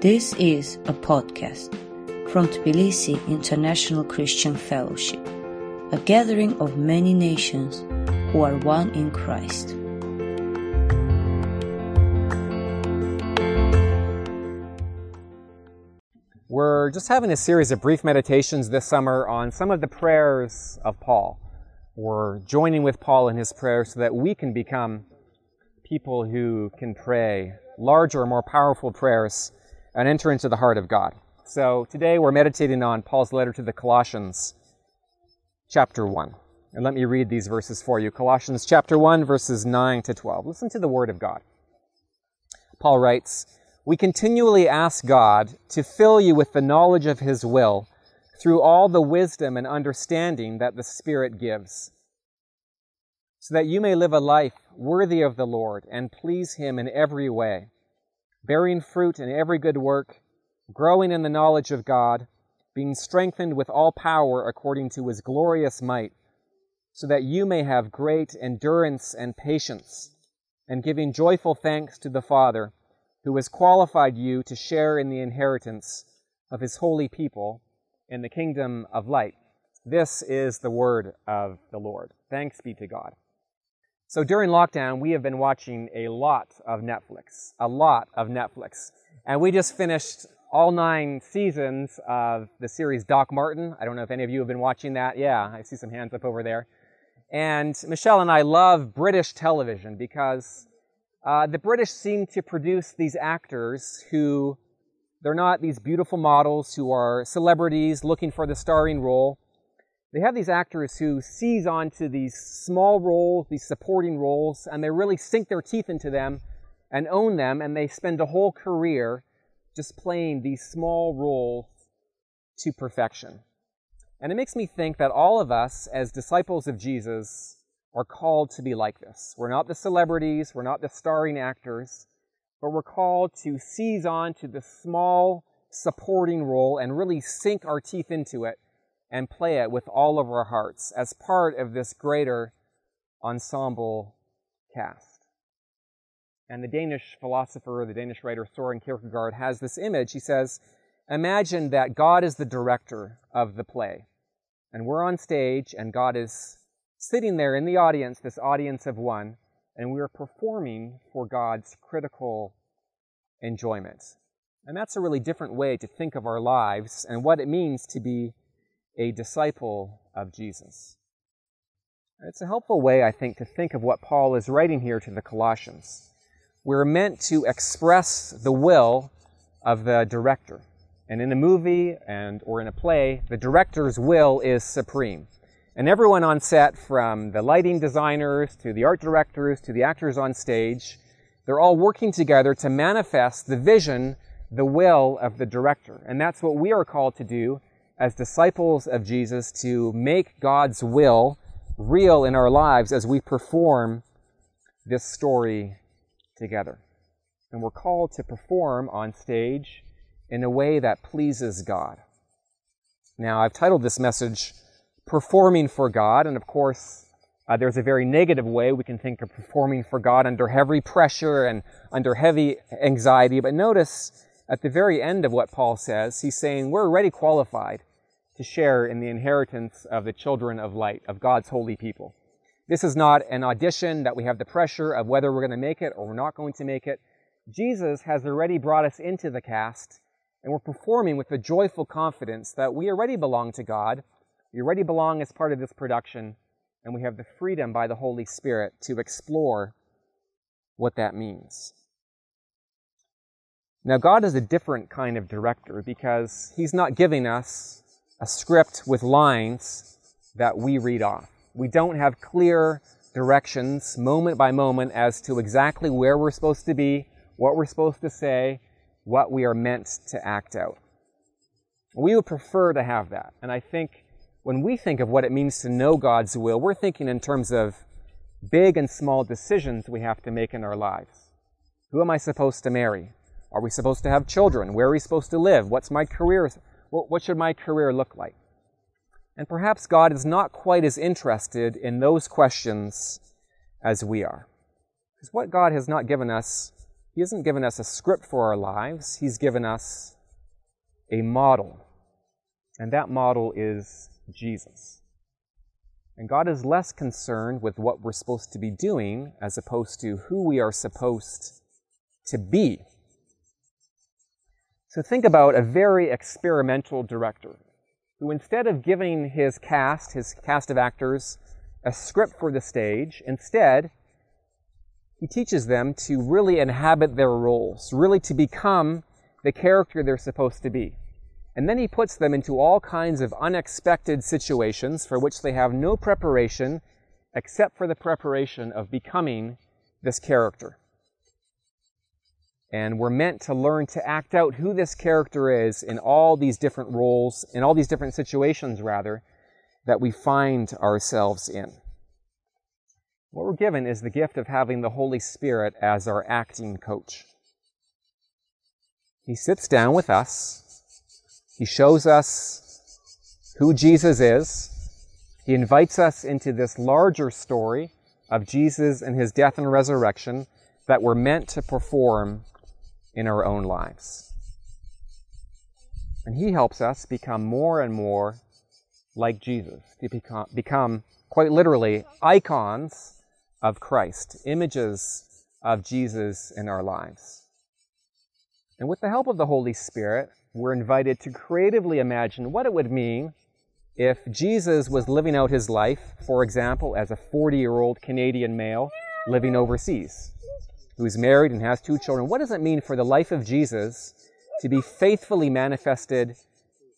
This is a podcast from Tbilisi International Christian Fellowship, a gathering of many nations who are one in Christ. We're just having a series of brief meditations this summer on some of the prayers of Paul. We're joining with Paul in his prayers so that we can become people who can pray larger, more powerful prayers and enter into the heart of God. So today we're meditating on Paul's letter to the Colossians, chapter 1. And let me read these verses for you. Colossians chapter 1, verses 9 to 12. Listen to the word of God. Paul writes, We continually ask God to fill you with the knowledge of his will through all the wisdom and understanding that the Spirit gives, so that you may live a life worthy of the Lord and please him in every way bearing fruit in every good work, growing in the knowledge of God, being strengthened with all power according to his glorious might, so that you may have great endurance and patience, and giving joyful thanks to the Father, who has qualified you to share in the inheritance of his holy people in the kingdom of light. This is the word of the Lord. Thanks be to God. So during lockdown, we have been watching a lot of Netflix, a lot of Netflix. And we just finished all nine seasons of the series Doc Martin. I don't know if any of you have been watching that. Yeah, I see some hands up over there. And Michelle and I love British television because uh, the British seem to produce these actors who they're not these beautiful models who are celebrities looking for the starring role they have these actors who seize onto these small roles, these supporting roles, and they really sink their teeth into them and own them, and they spend a whole career just playing these small roles to perfection. And it makes me think that all of us, as disciples of Jesus, are called to be like this. We're not the celebrities, we're not the starring actors, but we're called to seize on to the small supporting role and really sink our teeth into it and play it with all of our hearts as part of this greater ensemble cast. And the Danish philosopher, the Danish writer Soren Kierkegaard has this image. He says, Imagine that God is the director of the play, and we're on stage, and God is sitting there in the audience, this audience of one, and we are performing for God's critical enjoyment. And that's a really different way to think of our lives and what it means to be a disciple of Jesus. It's a helpful way, I think, to think of what Paul is writing here to the Colossians. We're meant to express the will of the director. And in a movie and or in a play, the director's will is supreme. And everyone on set, from the lighting designers to the art directors to the actors on stage, they're all working together to manifest the vision, the will of the director. And that's what we are called to do as disciples of Jesus to make God's will real in our lives as we perform this story together. And we're called to perform on stage in a way that pleases God. Now, I've titled this message Performing for God, and of course, uh, there's a very negative way we can think of performing for God under heavy pressure and under heavy anxiety. But notice at the very end of what Paul says, he's saying we're already qualified to share in the inheritance of the children of light, of God's holy people. This is not an audition that we have the pressure of whether we're going to make it or we're not going to make it. Jesus has already brought us into the cast, and we're performing with the joyful confidence that we already belong to God, we already belong as part of this production, and we have the freedom by the Holy Spirit to explore what that means. Now, God is a different kind of director because He's not giving us a script with lines that we read off. We don't have clear directions moment by moment as to exactly where we're supposed to be, what we're supposed to say, what we are meant to act out. We would prefer to have that. And I think when we think of what it means to know God's will, we're thinking in terms of big and small decisions we have to make in our lives. Who am I supposed to marry? Are we supposed to have children? Where are we supposed to live? What's my career? What should my career look like? And perhaps God is not quite as interested in those questions as we are. Because what God has not given us He hasn't given us a script for our lives, He's given us a model. And that model is Jesus. And God is less concerned with what we're supposed to be doing as opposed to who we are supposed to be. So think about a very experimental director who, instead of giving his cast, his cast of actors, a script for the stage, instead, he teaches them to really inhabit their roles, really to become the character they're supposed to be. And then he puts them into all kinds of unexpected situations for which they have no preparation except for the preparation of becoming this character. And we're meant to learn to act out who this character is in all these different roles, in all these different situations, rather, that we find ourselves in. What we're given is the gift of having the Holy Spirit as our acting coach. He sits down with us he shows us who Jesus is. He invites us into this larger story of Jesus and his death and resurrection that we're meant to perform in our own lives. And he helps us become more and more like Jesus, to become, become quite literally icons of Christ, images of Jesus in our lives. And with the help of the Holy Spirit, we're invited to creatively imagine what it would mean if Jesus was living out his life, for example, as a 40 year old Canadian male living overseas, who's married and has two children. What does it mean for the life of Jesus to be faithfully manifested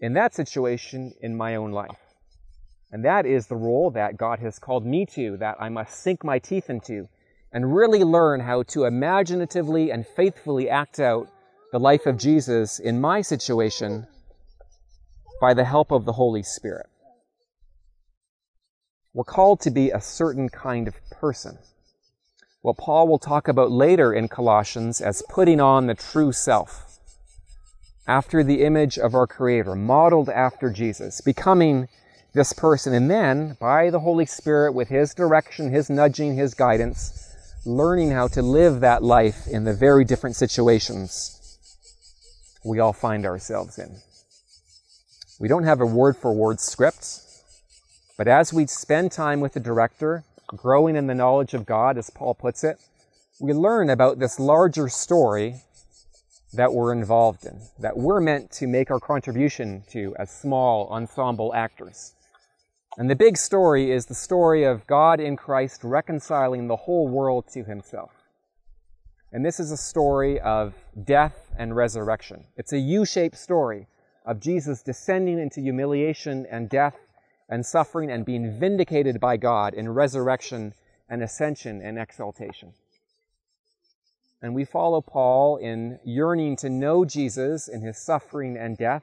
in that situation in my own life? And that is the role that God has called me to, that I must sink my teeth into and really learn how to imaginatively and faithfully act out the life of Jesus in my situation by the help of the Holy Spirit. We're called to be a certain kind of person. What Paul will talk about later in Colossians as putting on the true self, after the image of our Creator, modeled after Jesus, becoming this person, and then by the Holy Spirit, with His direction, His nudging, His guidance, learning how to live that life in the very different situations we all find ourselves in. We don't have a word for word script, but as we spend time with the director, growing in the knowledge of God, as Paul puts it, we learn about this larger story that we're involved in, that we're meant to make our contribution to as small ensemble actors. And the big story is the story of God in Christ reconciling the whole world to himself. And this is a story of death and resurrection. It's a U shaped story of Jesus descending into humiliation and death and suffering and being vindicated by God in resurrection and ascension and exaltation. And we follow Paul in yearning to know Jesus in his suffering and death,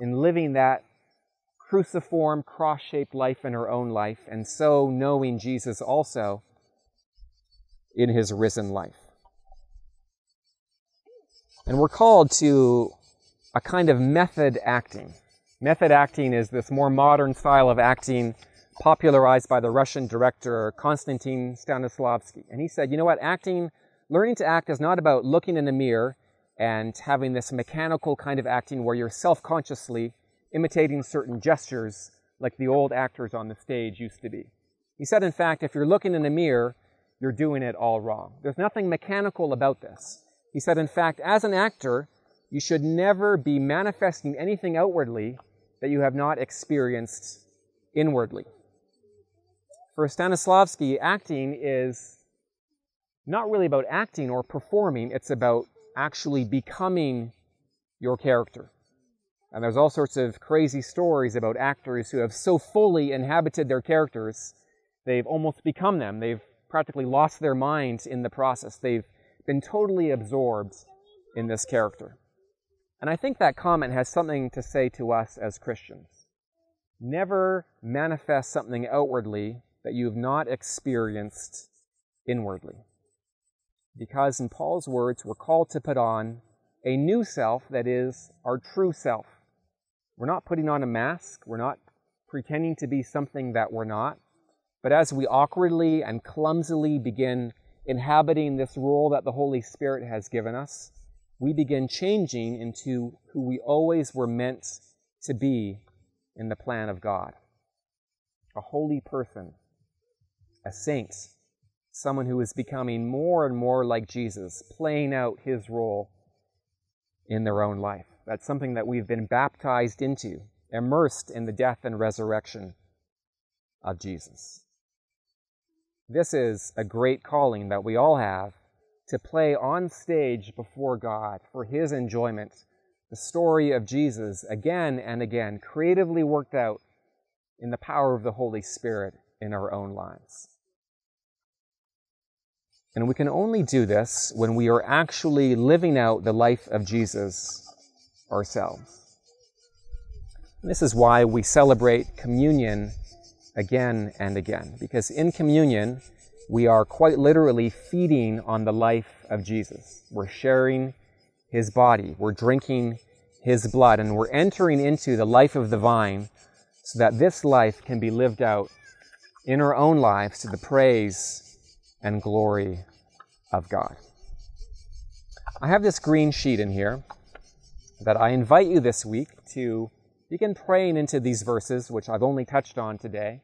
in living that cruciform, cross shaped life in our own life, and so knowing Jesus also in his risen life. And we're called to a kind of method acting. Method acting is this more modern style of acting popularized by the Russian director Konstantin Stanislavski. And he said, you know what, acting, learning to act is not about looking in the mirror and having this mechanical kind of acting where you're self-consciously imitating certain gestures like the old actors on the stage used to be. He said, in fact, if you're looking in the mirror, you're doing it all wrong. There's nothing mechanical about this. He said, in fact, as an actor, you should never be manifesting anything outwardly that you have not experienced inwardly. For Stanislavski, acting is not really about acting or performing, it's about actually becoming your character. And there's all sorts of crazy stories about actors who have so fully inhabited their characters, they've almost become them. They've practically lost their minds in the process. They've been totally absorbed in this character. And I think that comment has something to say to us as Christians. Never manifest something outwardly that you have not experienced inwardly. Because, in Paul's words, we're called to put on a new self that is our true self. We're not putting on a mask, we're not pretending to be something that we're not. But as we awkwardly and clumsily begin inhabiting this role that the Holy Spirit has given us, we begin changing into who we always were meant to be in the plan of God. A holy person, a saint, someone who is becoming more and more like Jesus, playing out his role in their own life. That's something that we've been baptized into, immersed in the death and resurrection of Jesus. This is a great calling that we all have to play on stage before God for His enjoyment the story of Jesus again and again, creatively worked out in the power of the Holy Spirit in our own lives. And we can only do this when we are actually living out the life of Jesus ourselves. And this is why we celebrate communion again and again, because in communion, we are quite literally feeding on the life of Jesus. We're sharing his body, we're drinking his blood, and we're entering into the life of the vine so that this life can be lived out in our own lives to the praise and glory of God. I have this green sheet in here that I invite you this week to begin praying into these verses, which I've only touched on today,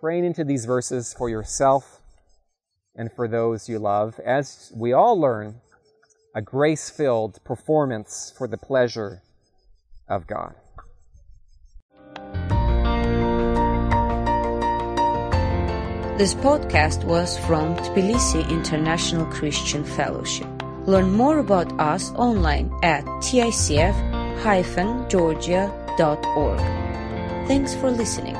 praying into these verses for yourself and for those you love, as we all learn a grace filled performance for the pleasure of God. This podcast was from Tbilisi International Christian Fellowship. Learn more about us online at ticf-georgia.org. Thanks for listening.